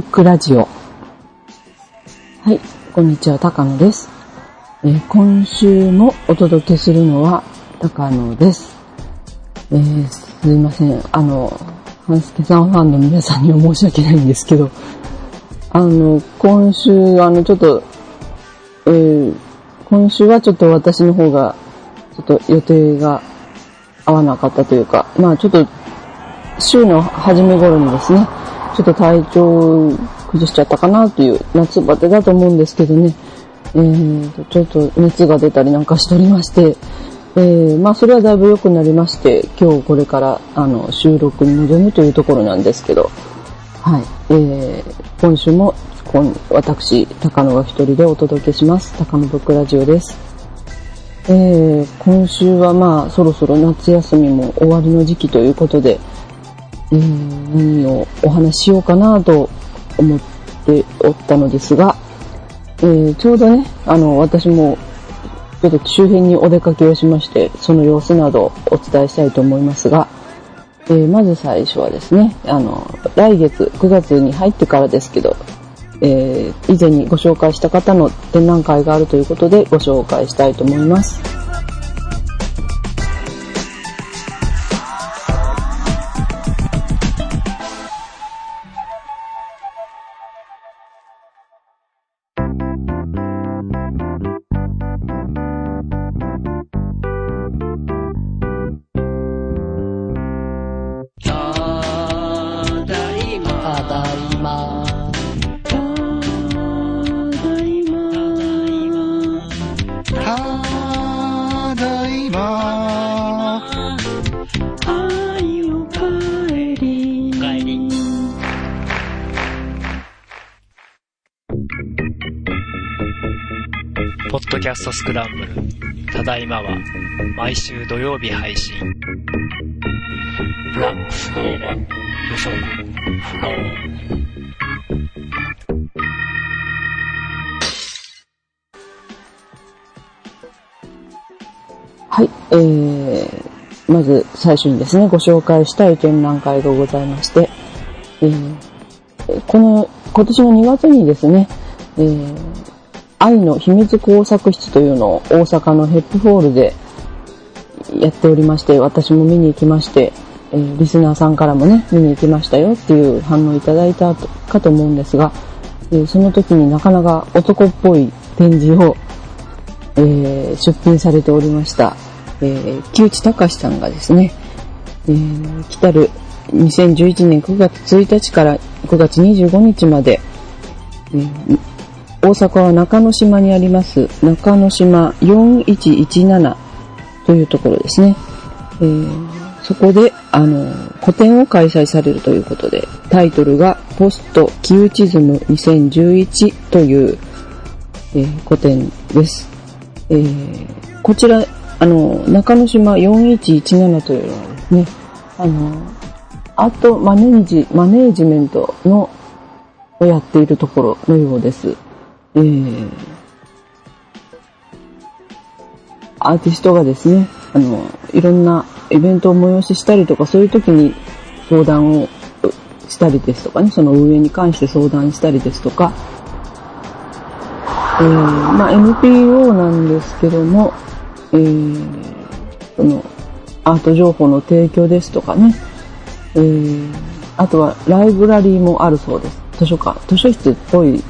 ックラジオ。はい、こんにちは、高野です。えー今週もお届けするのは高野です。えーすいません。あの、半助さんファンの皆さんには申し訳ないんですけど、あの、今週、あの、ちょっと、えー今週はちょっと私の方が、ちょっと予定が合わなかったというか、まあちょっと、週の初め頃にですね、ちょっと体調を崩しちゃったかなという夏バテだと思うんですけどね、えーと、ちょっと熱が出たりなんかしておりまして、えーまあそれはだいぶ良くなりまして、今日これからあの収録に臨むというところなんですけど、はい、えー今週も今私、高野が一人でお届けします。高野ブックラジオです。えー今週はまあそろそろ夏休みも終わりの時期ということで、何をお話ししようかなと思っておったのですが、えーちょうどね、あの、私もちょっと周辺にお出かけをしまして、その様子などお伝えしたいと思いますが、えーまず最初はですね、あの、来月9月に入ってからですけど、えー以前にご紹介した方の展覧会があるということでご紹介したいと思います。キャストスクランブル。ただいまは、毎週土曜日配信。ラックスの予測不能。はい、えー、まず最初にですね、ご紹介したい展覧会がございまして、えーこの、今年の2月にですね、えー、愛の秘密工作室というのを大阪のヘップホールでやっておりまして、私も見に行きまして、えーリスナーさんからもね、見に行きましたよっていう反応いただいたかと思うんですが、えーその時になかなか男っぽい展示をえー出品されておりました、えー木内隆さんがですね、えー来たる2011年9月1日から9月25日まで、えー大阪は中之島にあります中之島4117というところですね。えーそこで、あの、個展を開催されるということで、タイトルがポスト木内ズム2011という、えー個展です。えーこちら、あの、中之島4117というのはですね、あの、アートマネージ、マネージメントの、をやっているところのようです。えーアーティストがですね、あの、いろんなイベントを催ししたりとか、そういう時に相談をしたりですとかね、その運営に関して相談したりですとか、えーまあ NPO なんですけども、えーそのアート情報の提供ですとかね、えーあとはライブラリーもあるそうです。図書館、図書室っぽい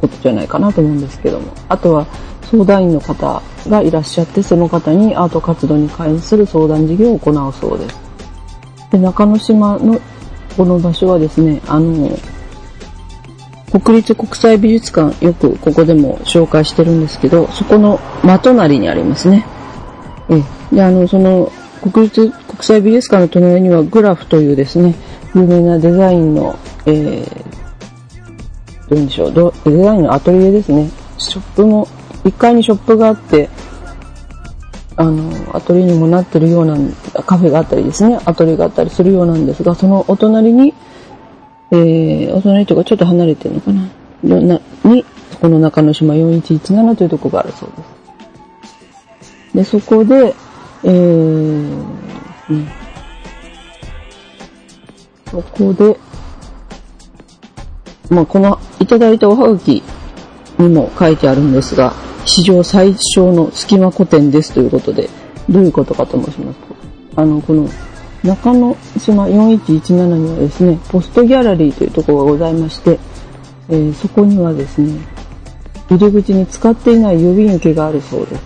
ことじゃないかなと思うんですけども。あとは相談員の方がいらっしゃって、その方にアート活動に関する相談事業を行うそうです。で、中之島のこの場所はですね、あの、国立国際美術館、よくここでも紹介してるんですけど、そこの真隣にありますね。ええで、あの、その、国立国際美術館の隣にはグラフというですね、有名なデザインの、えー、どういうんでしょう、どデザインのアトリエですね。ショップも、1階にショップがあって、あの、アトリエにもなってるような、カフェがあったりですね、アトリエがあったりするようなんですが、そのお隣に、えー、お隣というかちょっと離れてるのかな、なに、この中之島4117というところがあるそうです。で、そこで、えー、うんそこで、まあ、このいただいたおはがきにも書いてあるんですが、史上最小の隙間古典ですということで、どういうことかと申しますと、あの、この中野島4117にはですね、ポストギャラリーというところがございまして、えーそこにはですね、入り口に使っていない郵便受けがあるそうです。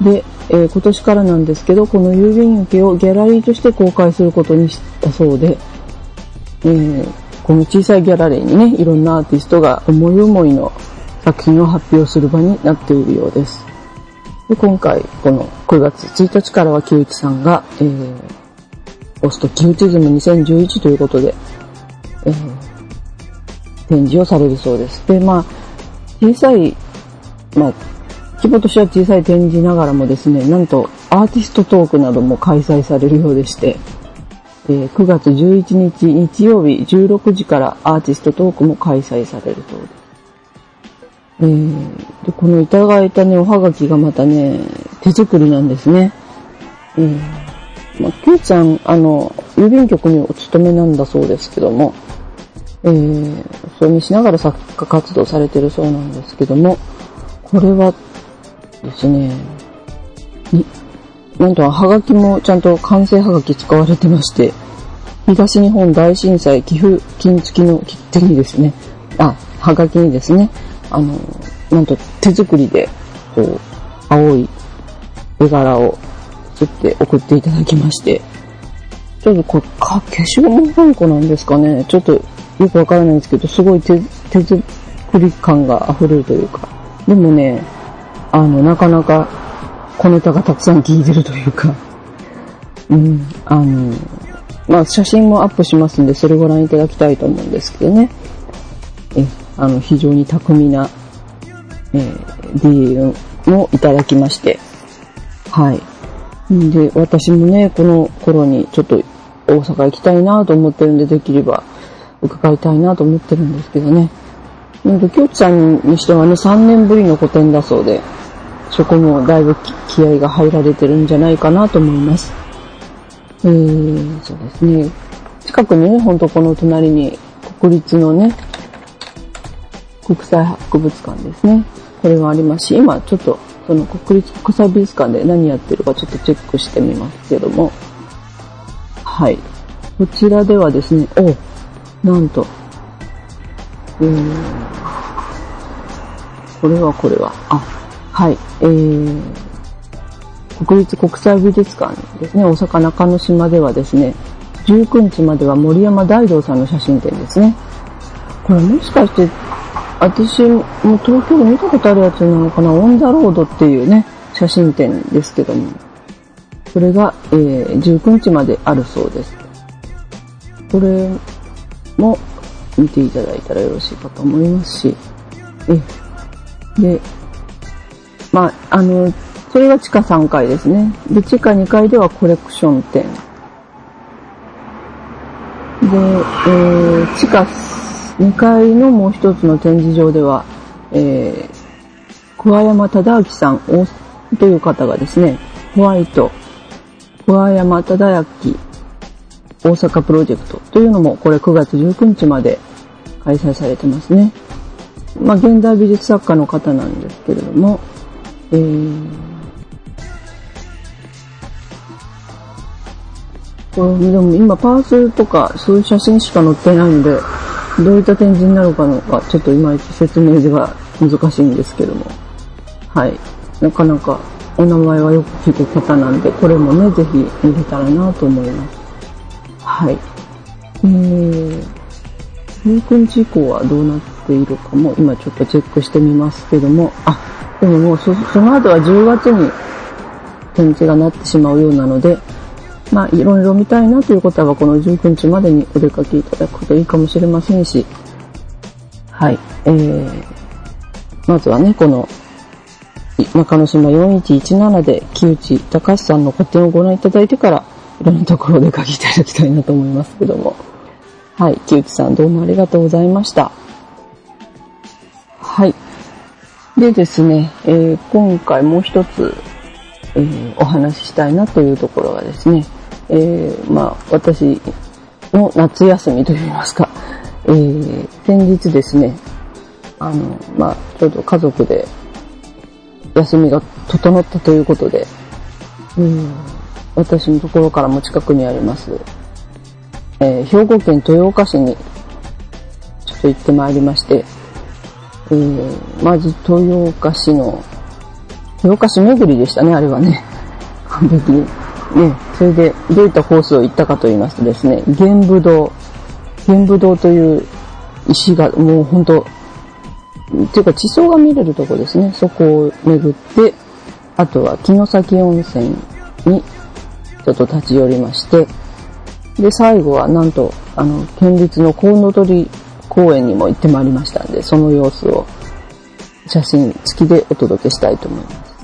で、えー今年からなんですけど、この郵便受けをギャラリーとして公開することにしたそうで、えーこの小さいギャラリーにね、いろんなアーティストが思い思いの作品を発表する場になっているようです。で今回、この9月1日からは木内さんが、えー、ポストキューティズム2011ということで、えー展示をされるそうです。で、まあ、小さい、まあ、規模としては小さい展示ながらもですね、なんとアーティストトークなども開催されるようでして、えー9月11日日曜日16時からアーティストトークも開催されるそうです。えーで、このいただいたね、おはがきがまたね、手作りなんですね。えーまあ、キューちゃん、あの、郵便局にお勤めなんだそうですけども、えー、それにしながら作家活動されてるそうなんですけども、これはですね、に、なんとはがきもちゃんと完成はがき使われてまして、東日本大震災寄付金付きの切手にですね、あ、はがきにですね、あの、なんと手作りで、こう、青い絵柄を作って送っていただきまして、ちょっとこれ、か、消しゴムはんこなんですかね。ちょっとよくわからないんですけど、すごい手、手作り感が溢れるというか。でもね、あの、なかなか小ネタがたくさん効いてるというか。うん、あの、まあ、写真もアップしますんで、それご覧いただきたいと思うんですけどね。え、あの、非常に巧みな、えー、DM もいただきまして。はい。んで、私もね、この頃にちょっと大阪行きたいなと思ってるんで、できれば伺いたいなと思ってるんですけどね。なんで、京都さんにしてはね、3年ぶりの個展だそうで、そこもだいぶ気合が入られてるんじゃないかなと思います。えー、そうですね。近くにね、ほんとこの隣に国立のね、国際博物館ですね。これがありますし、今ちょっとその国立国際美術館で何やってるかちょっとチェックしてみますけども。はい。こちらではですね、おなんと、えー、これはこれは、あ、はい、えー、国立国際美術館ですね、大阪中之島ではですね、19日までは森山大道さんの写真展ですね。これもしかして、私も東京で見たことあるやつなのかな、オンザロードっていうね、写真展ですけども、それが、えー、19日まであるそうです。これも見ていただいたらよろしいかと思いますし、え、で、まあ、あの、それが地下3階ですね。で、地下2階ではコレクション店。で、えー、地下2階のもう一つの展示場では、えー、桑山忠明さんという方がですね、ホワイト、桑山忠明大阪プロジェクトというのもこれ9月19日まで開催されてますね。まあ、現代美術作家の方なんですけれども、えー、これでも今パースとかそういう写真しか載ってないんで、どういった展示になるかのか、ちょっといまいち説明が難しいんですけども。はい。なかなかお名前はよく聞く方なんで、これもね、ぜひ見れたらなと思います。はい。えー、19日以降はどうなっているかも今ちょっとチェックしてみますけども、あ、でももうそその後は10月に展示がなってしまうようなので、まあいろいろ見たいなという方はこの19日までにお出かけいただくといいかもしれませんし、はい。えー、まずはね、この中之島4117で木内隆さんの個展をご覧いただいてから、いろんなところで書きいただきたいなと思いますけども。はい、木内さんどうもありがとうございました。はい。でですね、えー今回もう一つ、えーお話ししたいなというところがですね、えーまあ私の夏休みといいますか、えー先日ですね、あの、まあ、ちょうど家族で休みが整ったということで、うん、私のところからも近くにあります、えー兵庫県豊岡市にちょっと行ってまいりまして、えーまず豊岡市の、豊岡市巡りでしたね、あれはね。完璧に。ね、それでどういったコースを行ったかと言いますとですね、玄武堂、玄武堂という石がもう本当っていうか地層が見れるとこですね。そこを巡って、あとは城崎温泉にちょっと立ち寄りまして、で、最後はなんと、あの、県立のコウノトリ公園にも行ってまいりましたんで、その様子を写真付きでお届けしたいと思います。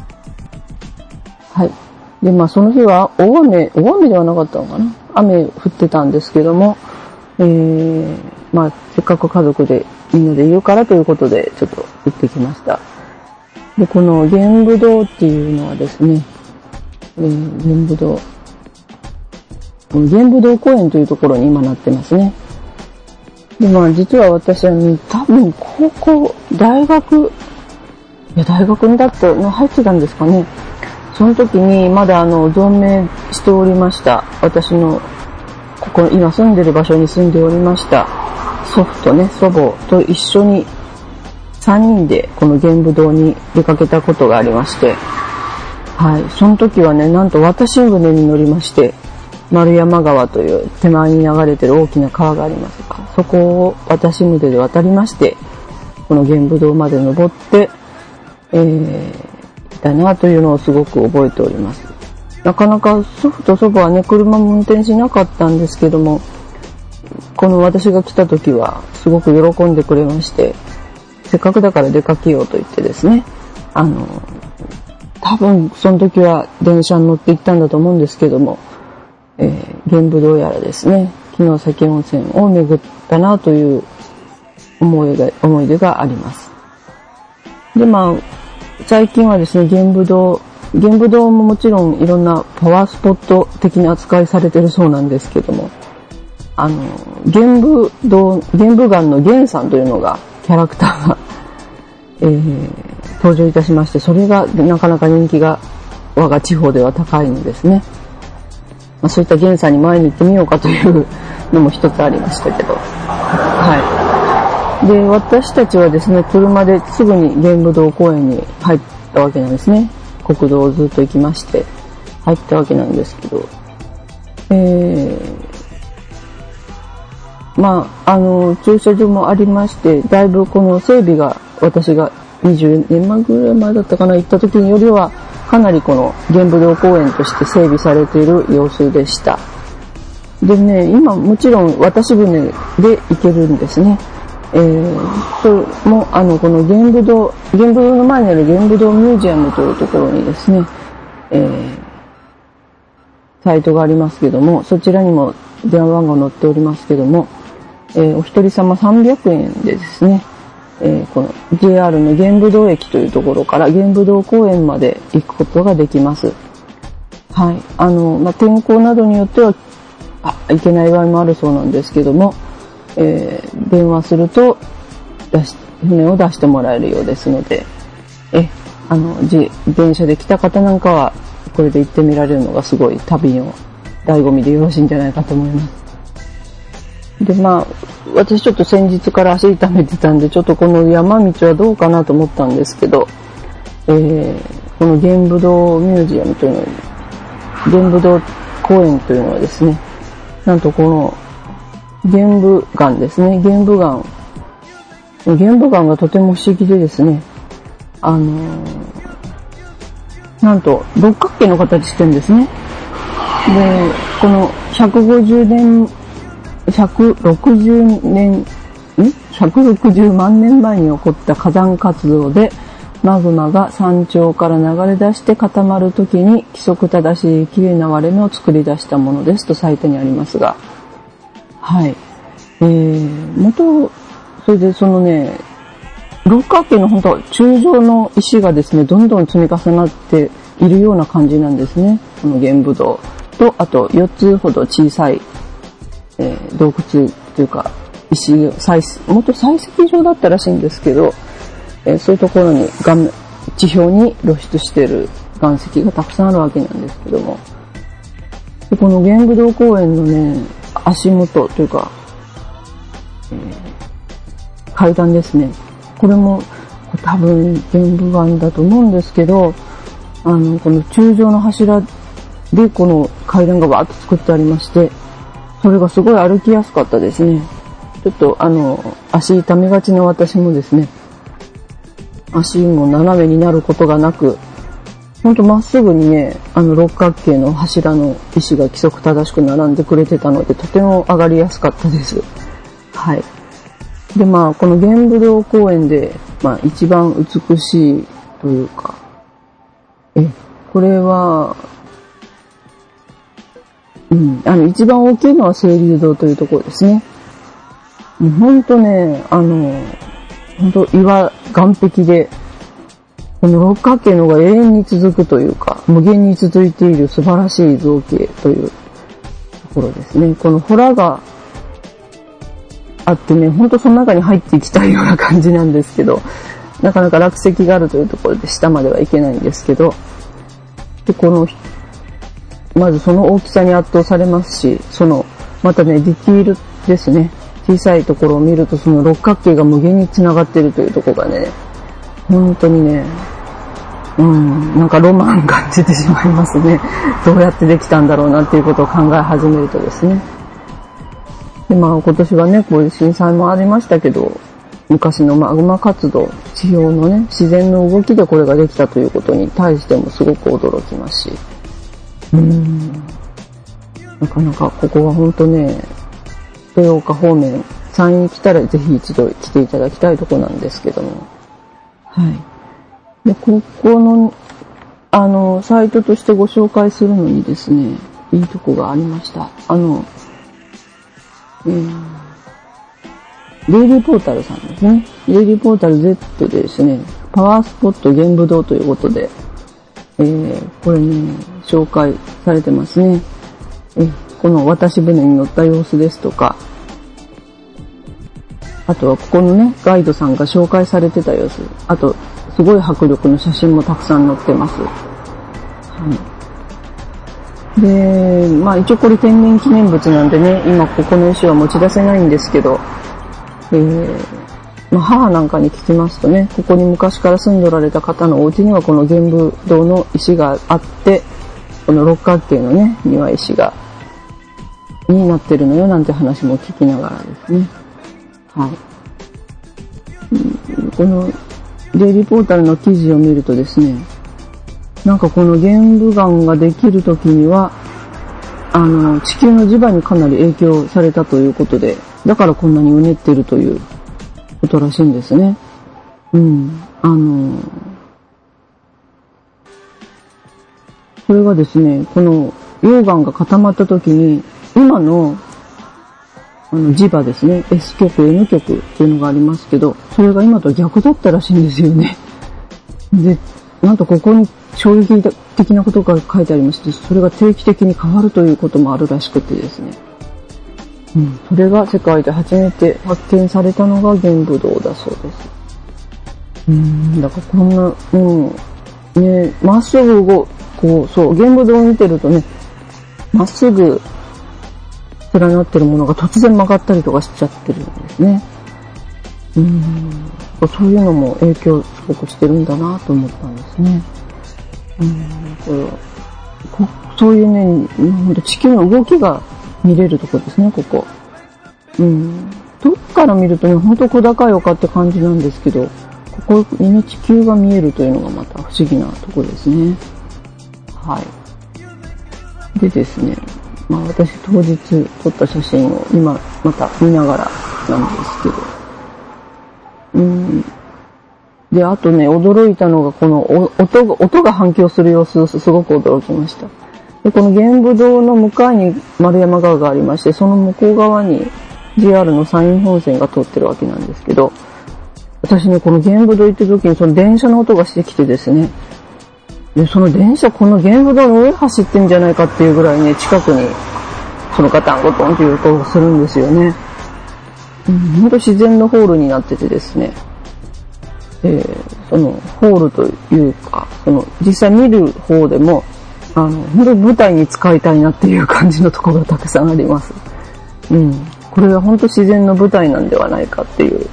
はい。で、まあその日は大雨、大雨ではなかったのかな？雨降ってたんですけども、えー、まあせっかく家族でみんなでいるからということでちょっと行ってきました。で、この玄武堂っていうのはですね、えー、玄武堂、この玄武堂公園というところに今なってますね。で、まあ実は私はね、多分高校、大学、いや大学にだって入ってたんですかね。その時にまだあの、存命しておりました。私の、ここ、今住んでる場所に住んでおりました。祖父とね、祖母と一緒に3人でこの玄武堂に出かけたことがありまして、はい。その時はね、なんと渡し船に乗りまして、丸山川という手前に流れてる大きな川がありますが、そこを渡し船で渡りまして、この玄武堂まで登って、えー、たなというのをすごく覚えております。なかなか祖父と祖母はね、車も運転しなかったんですけども、この私が来た時はすごく喜んでくれまして、せっかくだから出かけようと言ってですね、あの、多分その時は電車に乗って行ったんだと思うんですけども、えー、玄武堂やらですね、城崎温泉を巡ったなという思いが、思い出があります。で、まあ、最近はですね、玄武堂、玄武堂ももちろんいろんなパワースポット的に扱いされてるそうなんですけども、あの、玄武堂、玄武岩の玄さんというのが、キャラクターが、えー、登場いたしまして、それがなかなか人気が我が地方では高いのですね。まあ、そういった玄さんに前に行ってみようかというのも一つありましたけど。はい。で、私たちはですね、車ですぐに玄武堂公園に入ったわけなんですね。国道をずっと行きまして、入ったわけなんですけど、えー、まあ、あの、駐車場もありまして、だいぶこの整備が私が20年前ぐらい前だったかな、行った時によりは、かなりこの玄武堂公園として整備されている様子でした。でね、今もちろん渡し船で行けるんですね。えー、それも、あの、この玄武堂、玄武堂の前にある玄武堂ミュージアムというところにですね、えー、サイトがありますけども、そちらにも電話番号載っておりますけども、えー、お一人様300円でですね、えー、この JR の玄武堂駅というところから玄武堂公園まで行くことができます。はい。あの、まあ、天候などによっては、あ、行けない場合もあるそうなんですけども、えー、電話すると、出し、船を出してもらえるようですので、え、あの、自電車で来た方なんかは、これで行ってみられるのがすごい旅の醍醐味でよろしいんじゃないかと思います。で、まあ、私ちょっと先日から足痛めてたんで、ちょっとこの山道はどうかなと思ったんですけど、えー、この玄武堂ミュージアムというの、玄武堂公園というのはですね、なんとこの玄武岩ですね、玄武岩。玄武岩がとても不思議でですね、あのー、なんと六角形の形してるんですね。で、この150年160年、ん ?160 万年前に起こった火山活動で、マグマが山頂から流れ出して固まるときに規則正しい綺麗な割れ目を作り出したものですとサイトにありますが、はい。えー、元、それでそのね、六角形の本当柱状の石がですね、どんどん積み重なっているような感じなんですね。この玄武洞と、あと4つほど小さいえー、洞窟というか、石、採石元採石場だったらしいんですけど、えーそういうところに岩面地表に露出している岩石がたくさんあるわけなんですけども、でこの玄武洞公園のね、足元というか、えー階段ですね。これも多分玄武岩だと思うんですけど、あの、この柱状の柱でこの階段がわーっと作ってありまして、それがすごい歩きやすかったですね。ちょっとあの、足痛めがちな私もですね、足も斜めになることがなく、ほんとまっすぐにね、あの六角形の柱の石が規則正しく並んでくれてたので、とても上がりやすかったです。はい。で、まあ、この玄武洞公園で、まあ、一番美しいというか、え、これは、うん、あの、一番大きいのは清流堂というところですね。もうほんとね、あの、ほんと岩、岩壁で、この六角形のが永遠に続くというか、無限に続いている素晴らしい造形というところですね。このホラがあってね、ほんとその中に入っていきたいような感じなんですけど、なかなか落石があるというところで下までは行けないんですけど、で、この、まずその大きさに圧倒されますし、その、またね、ディティールですね。小さいところを見ると、その六角形が無限に繋がってるというところがね、本当にね、うん、なんかロマン感じてしまいますね。どうやってできたんだろうなっていうことを考え始めるとですね。で、まあ今年はね、こういう震災もありましたけど、昔のマグマ活動、地表のね、自然の動きでこれができたということに対してもすごく驚きますし、うん、なかなかここは本当ね、豊岡方面、山陰に来たらぜひ一度来ていただきたいとこなんですけども、はい。で、ここの、あの、サイトとしてご紹介するのにですね、いいとこがありました。あの、えーデイリーポータルさんですね。デイリーポータル Z でですね、パワースポット玄武堂ということで、えー、これね、紹介されてますね。えーこの渡し船に乗った様子ですとか、あとはここのね、ガイドさんが紹介されてた様子、あと、すごい迫力の写真もたくさん載ってます。はい。で、まあ一応これ天然記念物なんでね、今ここの石は持ち出せないんですけど、えーまあ、母なんかに聞きますとね、ここに昔から住んでおられた方のお家にはこの玄武洞の石があって、この六角形のね、庭石が、になってるのよなんて話も聞きながらですね。はい。この、デイリーポータルの記事を見るとですね、なんかこの玄武岩ができる時には、あの、地球の磁場にかなり影響されたということで、だからこんなにうねってるということらしいんですね。うん。あの、それがですね、この溶岩が固まった時に、今のあの磁場ですね、S 極、N 極っていうのがありますけど、それが今と逆だったらしいんですよね。で、なんとここに衝撃的なことが書いてありまして、それが定期的に変わるということもあるらしくてですね。うん、それが世界で初めて発見されたのが玄武洞だそうです。うん、だからこんな、うん、ね、まっすぐ動、こう、そう、玄武洞を見てるとね、まっすぐ連なってるものが突然曲がったりとかしちゃってるんですね。うん、そういうのも影響すごくしてるんだなと思ったんですね。うん、これはこそういうね、ほんと地球の動きが見れるとこですね、ここ。うん。どっから見るとね、ほんと小高い丘って感じなんですけど、ここにね、地球が見えるというのがまた不思議なとこですね。はい。でですね、まあ私当日撮った写真を今また見ながらなんですけど、うん。で、あとね、驚いたのがこの音が、音が反響する様子、すごく驚きました。で、この玄武洞の向かいに丸山川がありまして、その向こう側に JR の山陰本線が通ってるわけなんですけど、私ね、この玄武洞行ってる時にその電車の音がしてきてですね、で、その電車この玄武洞の上走ってんじゃないかっていうぐらいね、近くにそのガタンゴトンっていう音がするんですよね。うん、本当自然のホールになっててですね、えー、そのホールというか、その実際見る方でも、あの、本当舞台に使いたいなっていう感じのところがたくさんあります。うん。これは本当自然の舞台なんではないかっていう。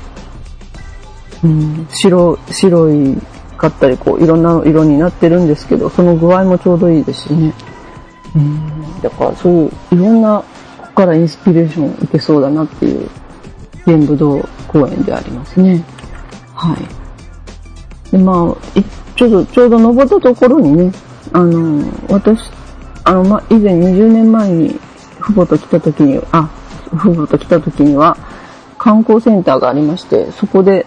うん、白、白いかったり、こう、いろんな色になってるんですけど、その具合もちょうどいいですしね。うん、だからそういう、いろんな、ここからインスピレーションを受けそうだなっていう、玄武道公園でありますね。はい。で、まあ、ちょうど、ちょうど登ったところにね、あの、私、あの、ま、以前20年前に父母と来た時に、あ、父母と来た時には、観光センターがありまして、そこで、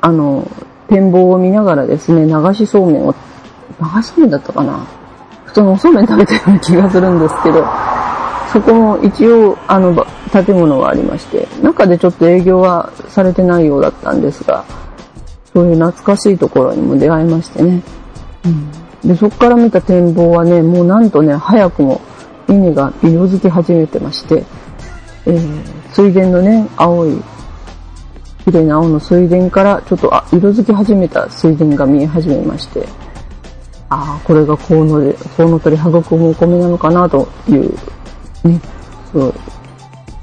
あの、展望を見ながらですね、流しそうめんを、流しそうめんだったかな？普通のおそうめん食べてるような気がするんですけど、そこも一応、あの、建物はありまして、中でちょっと営業はされてないようだったんですが、そういう懐かしいところにも出会いましてね。うんで、そこから見た展望はね、もうなんとね、早くも稲が色づき始めてまして、えー、水田のね、青い、綺麗な青の水田からちょっとあ色づき始めた水田が見え始めまして、ああ、これがコウノで、コウノトリ育むお米なのかなという、ね、そう。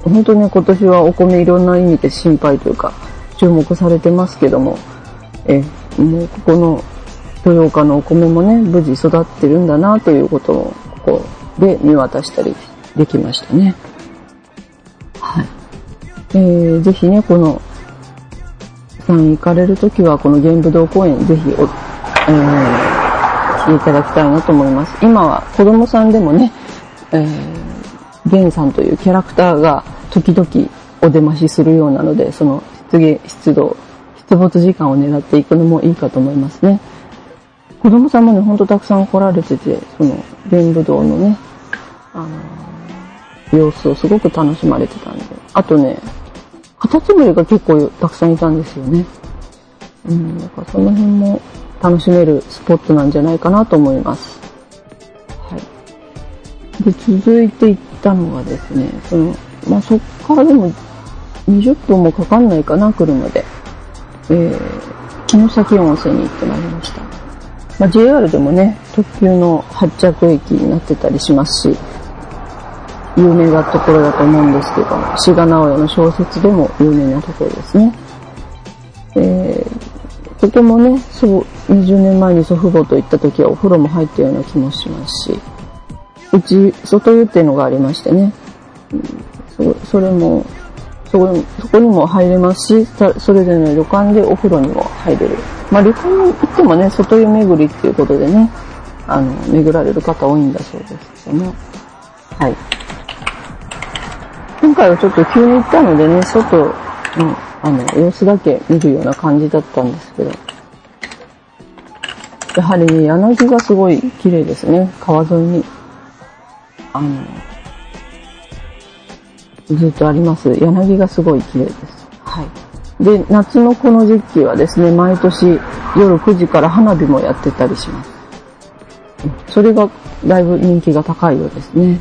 本当ね、今年はお米いろんな意味で心配というか、注目されてますけども、え、もうここの豊岡のお米もね、無事育ってるんだなということを、ここで見渡したりできましたね。はい。えー、ぜひね、この、さん行かれるときは、この玄武道公園、ぜひお、えー、来ていただきたいなと思います。今は子供さんでもね、えー、玄さんというキャラクターが時々お出ましするようなので、その出現、出動、出没時間を狙っていくのもいいかと思いますね。子供さんもね、ほんとたくさん来られてて、その、弁武道のね、あの、様子をすごく楽しまれてたんで。あとね、カタツムリが結構たくさんいたんですよね。うん、だからその辺も楽しめるスポットなんじゃないかなと思います。はい。で、続いていったのがですね、その、まあ、そっからでも20分もかかんないかな、車で。えー、城崎温泉に行ってまいりました。まあ、JR でもね、特急の発着駅になってたりしますし、有名なところだと思うんですけども、志賀直哉の小説でも有名なところですね。えー、とてもね、そう、20年前に祖父母と行った時はお風呂も入ったような気もしますし、うち、外湯っていうのがありましてね、そそれもそこにそこにも入れますし、それぞれの旅館でお風呂にも入れる。まあ旅館に行ってもね、外湯巡りっていうことでね、あの、巡られる方多いんだそうですけどね。はい。今回はちょっと急に行ったのでね、外の、あの、様子だけ見るような感じだったんですけど。やはりね、柳がすごい綺麗ですね。川沿いに。あの、ずっとあります。柳がすごい綺麗です。はい。で、夏のこの時期はですね、毎年夜9時から花火もやってたりします。それがだいぶ人気が高いようですね。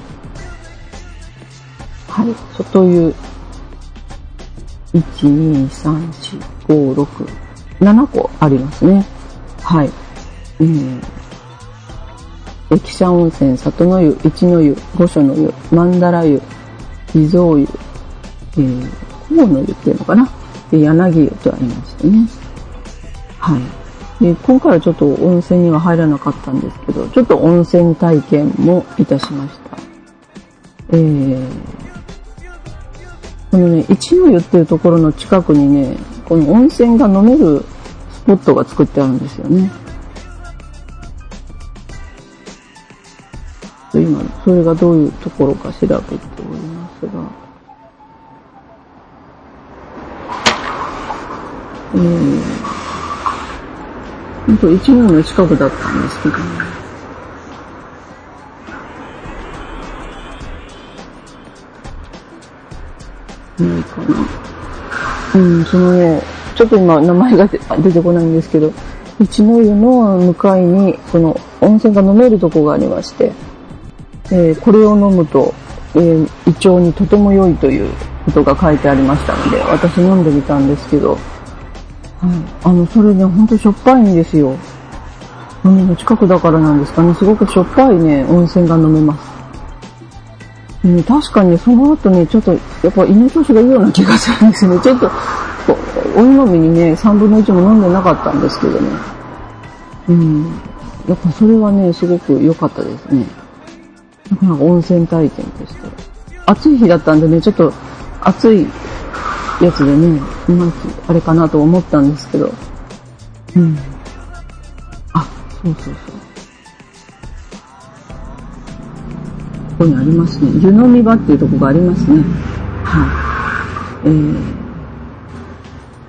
はい。外湯、1、2、3、4、5、6、7個ありますね。はい。うん。駅舎温泉、里の湯、一の湯、五所の湯、曼荼羅湯、地蔵湯、えー、河野湯っていうのかなで、柳湯とありましてね。はい。で、今回はちょっと温泉には入らなかったんですけど、ちょっと温泉体験もいたしました。えー、このね、一の湯っていうところの近くにね、この温泉が飲めるスポットが作ってあるんですよね。今、それがどういうところか調べておりますが、えー、ほんと一門の近くだったんですけどね。ないかな。うん、そのね、ちょっと今名前が出てこないんですけど、一の湯の向かいに、その温泉が飲めるとこがありまして、えー、これを飲むと、えー、胃腸にとても良いということが書いてありましたので、私飲んでみたんですけど、はい。あの、それね、ほんとしょっぱいんですよ。海の近くだからなんですかね、すごくしょっぱいね、温泉が飲めます。ね、確かにその後ね、ちょっと、やっぱ胃の調子がいいような気がするんですよね。ちょっと、お湯飲みにね、3分の1も飲んでなかったんですけどね。うん。やっぱそれはね、すごく良かったですね。なかなか温泉体験として。暑い日だったんでね、ちょっと暑いやつでね、うまくあれかなと思ったんですけど。うん。あ、そうそうそう。こにありますね。湯飲み場っていうとこがありますね。はい。えー、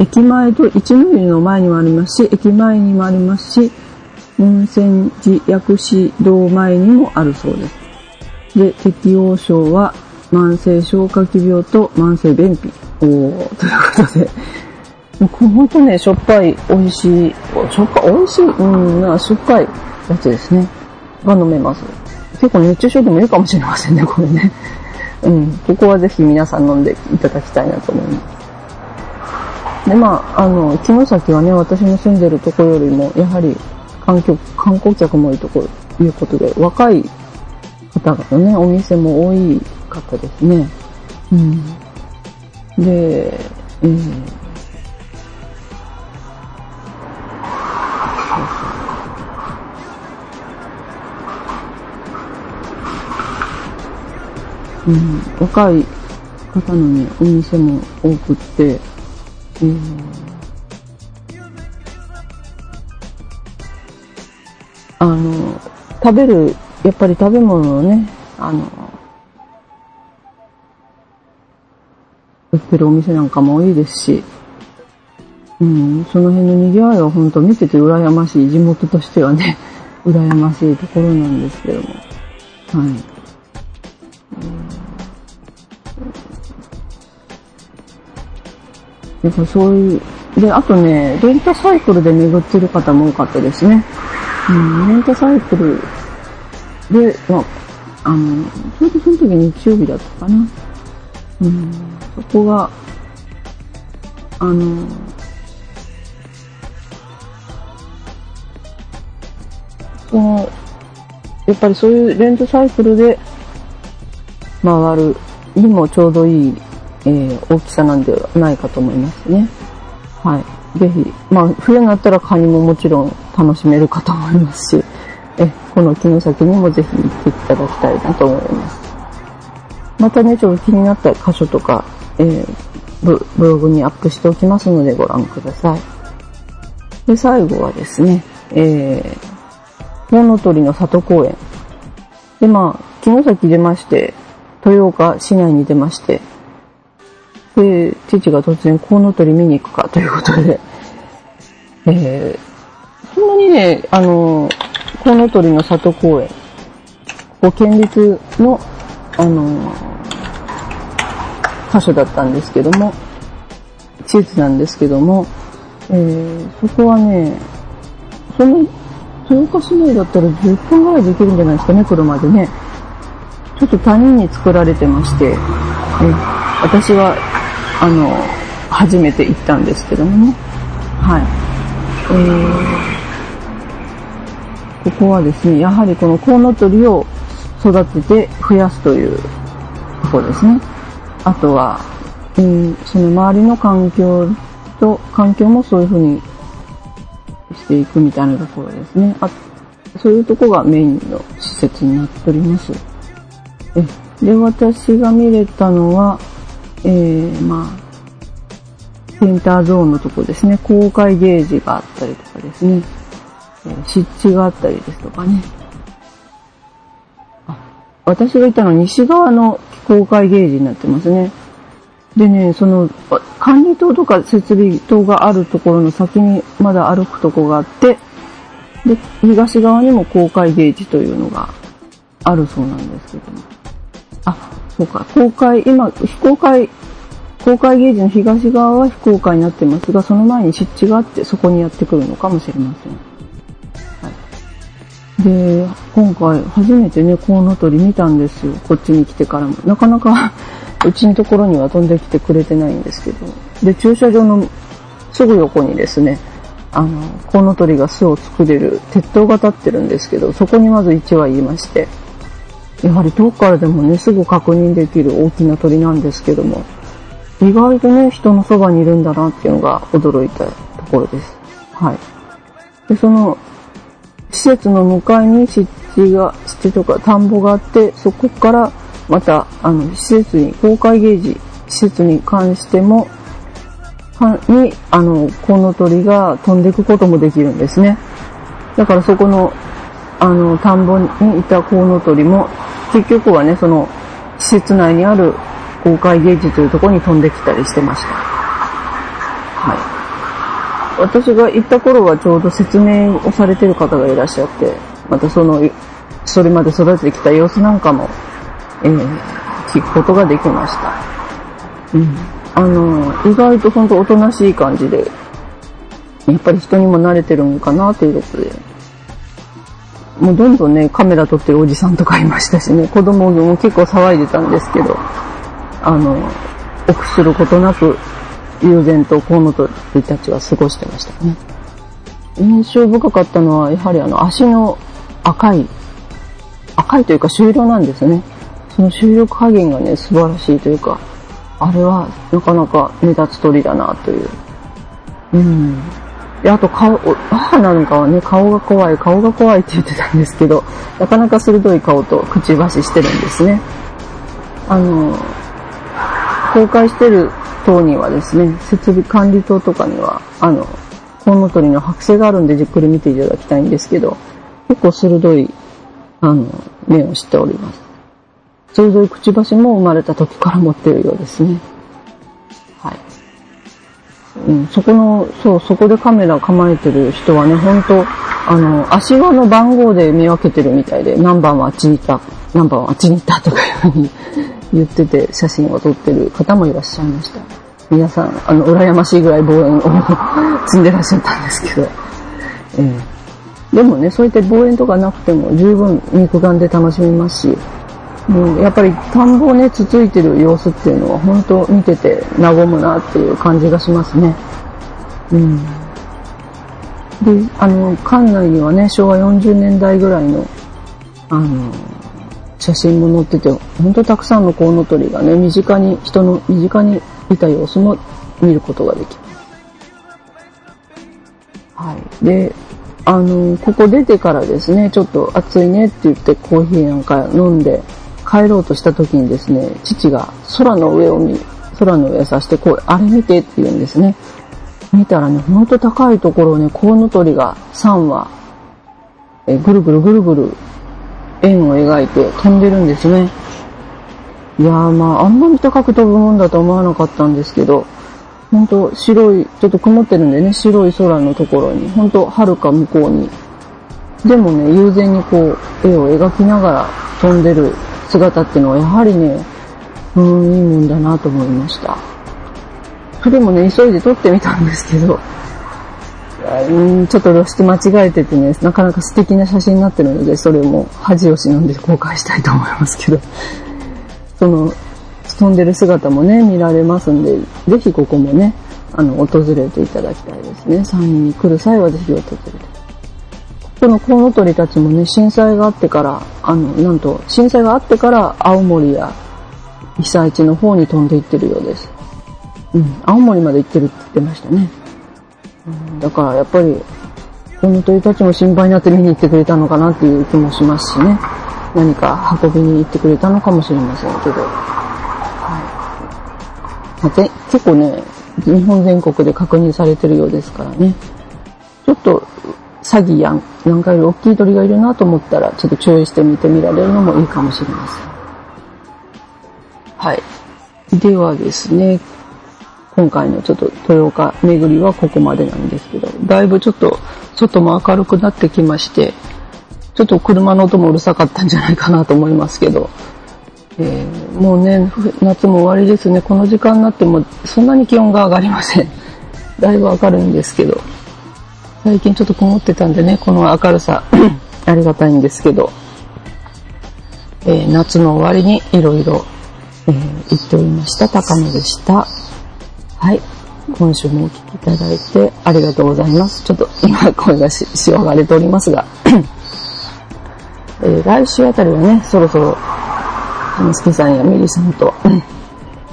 駅前と一の湯の前にもありますし、駅前にもありますし、温泉寺薬師堂前にもあるそうです。で、適応症は慢性消化器病と慢性便秘。おー、ということで。ほんとね、しょっぱい、美味しい、しょっぱい、美味しい、うん、しょっぱいやつですね。が飲めます。結構熱中症でもいいかもしれませんね、これね。うん、ここはぜひ皆さん飲んでいただきたいなと思います。で、まあ、あの、城崎はね、私の住んでるところよりも、やはり観光観光客も多いところ、いうことで、若い方がね、お店も多い方ですね。うん。で、えーうん、若い方のね、お店も多くって、うん、あの、食べる、やっぱり食べ物をね、あの、売ってるお店なんかも多いですし、うん、その辺の賑わいは本当見てて羨ましい、地元としてはね、羨ましいところなんですけども、はい。やっぱそういう、で、あとね、レンタサイクルで巡ってる方も多かったですね。うん、レンタサイクルで、まあ、あの、ちょうどその時日曜日だったかな。うん、そこが、あの、その、やっぱりそういうレンタサイクルで回るにもちょうどいい、えー大きさなんではないかと思いますね。はい。ぜひ、まあ、冬になったらカニももちろん楽しめるかと思いますし、え、この城崎にもぜひ行っていただきたいなと思います。またね、ちょっと気になった箇所とか、えーブブログにアップしておきますのでご覧ください。で、最後はですね、えー、コウノトリの里公園。で、まあ、城崎出まして、豊岡市内に出まして、で、父が突然コウノトリ見に行くかということで、えー、そんなにね、あの、コウノトリの里公園、ここ県立の、あの、箇所だったんですけども、施設なんですけども、えー、そこはね、その、豊岡市内だったら10分ぐらいできるんじゃないですかね、車でね。ちょっと谷に作られてまして、え私は、あの、初めて行ったんですけどもね。はい。えー、ここはですね、やはりこのコウノトリを育てて増やすというところですね。あとは、うん、その周りの環境と、環境もそういうふうにしていくみたいなところですね。あそういうとこがメインの施設になっております。えで、私が見れたのは、えー、まあ、センターゾーンのとこですね。公開ゲージがあったりとかですね。えー湿地があったりですとかね。あ私がいたのは西側の公開ゲージになってますね。でね、その、管理棟とか設備棟があるところの先にまだ歩くとこがあって、で、東側にも公開ゲージというのがあるそうなんですけども。あ、そうか、公開、今、非公開、公開ゲージの東側は非公開になってますが、その前に湿地があって、そこにやってくるのかもしれません。で、今回初めてね、コウノトリ見たんですよ。こっちに来てからも。なかなか うちのところには飛んできてくれてないんですけど、で、駐車場のすぐ横にですね、あの、コウノトリが巣を作れる鉄塔が立ってるんですけど、そこにまず1羽言いまして、やはり遠くからでもね、すぐ確認できる大きな鳥なんですけども、意外とね、人のそばにいるんだなっていうのが驚いたところです。はい。で、その、施設の向かいに湿地が、湿地とか田んぼがあって、そこからまた、あの、施設に、公開ゲージ、施設に関しても、に、あの、コウノトリが飛んでいくこともできるんですね。だからそこの、あの、田んぼにいたコウノトリも、結局はね、その、施設内にある公開ゲージというところに飛んできたりしてました。はい。私が行った頃はちょうど説明をされてる方がいらっしゃって、またその、それまで育ててきた様子なんかも、えー、聞くことができました。うん。あの、意外と本当おとなしい感じで、やっぱり人にも慣れてるのかなということで、もうどんどんね、カメラ撮ってるおじさんとかいましたしね、子供も結構騒いでたんですけど、あの、臆することなく、悠然とコウノトリたちは過ごしてましたね。印象深かったのは、やはりあの足の赤い、赤いというか終了なんですね。その収力加減がね、素晴らしいというか、あれはなかなか目立つ鳥だなという。うん。で、あと顔、母なんかはね、顔が怖い、顔が怖いって言ってたんですけど、なかなか鋭い顔とくちばししてるんですね。あの、公開してる塔にはですね、設備管理塔とかには、あの、コウノトリの剥製があるんでじっくり見ていただきたいんですけど、結構鋭い、あの、目をしております。鋭いくちばしも生まれた時から持ってるようですね。うん、そこの、そう、そこでカメラ構えてる人はね、本当あの、足輪の番号で見分けてるみたいで、何番はあっちに行った、何番はあっちに行ったとかいうふうに 言ってて、写真を撮ってる方もいらっしゃいました。皆さん、あの、羨ましいぐらい望遠を 積んでらっしゃったんですけど、えー、でもね、そういった望遠とかなくても十分肉眼で楽しめますし、うん、やっぱり田んぼをね、つついてる様子っていうのは本当見てて和むなっていう感じがしますね。うん。で、あの、館内にはね、昭和40年代ぐらいの、あの、写真も載ってて、本当たくさんのコウノトリがね、身近に、人の身近にいた様子も見ることができます。はい。で、あの、ここ出てからですね、ちょっと暑いねって言ってコーヒーなんか飲んで、帰ろうとした時にですね、父が空の上を見、空の上をさして、こう、あれ見てって言うんですね。見たらね、ほんと高いところをね、コウノトリが3羽、えぐるぐるぐるぐる円を描いて飛んでるんですね。いやーまあ、あんなに高く飛ぶもんだと思わなかったんですけど、ほんと白い、ちょっと曇ってるんでね、白い空のところに、ほんと遥か向こうに。でもね、悠然にこう、絵を描きながら飛んでる姿っていうのはやはりね、うん、いいもんだなと思いました。それもね、急いで撮ってみたんですけど、うん、ちょっと露出間違えててね、なかなか素敵な写真になってるので、それも恥を忍んで公開したいと思いますけど、その、飛んでる姿もね、見られますんで、ぜひここもね、あの、訪れていただきたいですね。山陰に来る際はぜひ訪れて。このコウノトリたちもね、震災があってから、あの、なんと、震災があってから青森や被災地の方に飛んでいってるようです。うん、青森まで行ってるって言ってましたね。うん、だからやっぱり、コウノトリたちも心配になって見に行ってくれたのかなっていう気もしますしね。何か運びに行ってくれたのかもしれませんけど。はい。結構ね、日本全国で確認されてるようですからね。ちょっと詐欺やなんかより大きい鳥がいるなと思ったら、ちょっと注意して見てみられるのもいいかもしれません。はい。ではですね、今回のちょっと豊岡巡りはここまでなんですけど、だいぶちょっと外も明るくなってきまして、ちょっと車の音もうるさかったんじゃないかなと思いますけど、えー、もうね、夏も終わりですね。この時間になってもそんなに気温が上がりません。だいぶ明るいんですけど。最近ちょっと曇ってたんでね、この明るさ ありがたいんですけど、えー、夏の終わりにいろいろえ言っておりました高野でした。はい。今週もお聞きいただいてありがとうございます。ちょっと今声がし、しわがれておりますが、えー来週あたりはね、そろそろ、花助さんやメリさんと、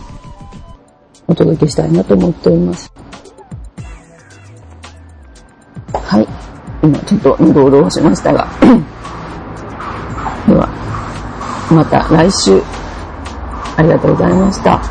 お届けしたいなと思っております。はい。今ちょっと喉をしましたが、では、また来週、ありがとうございました。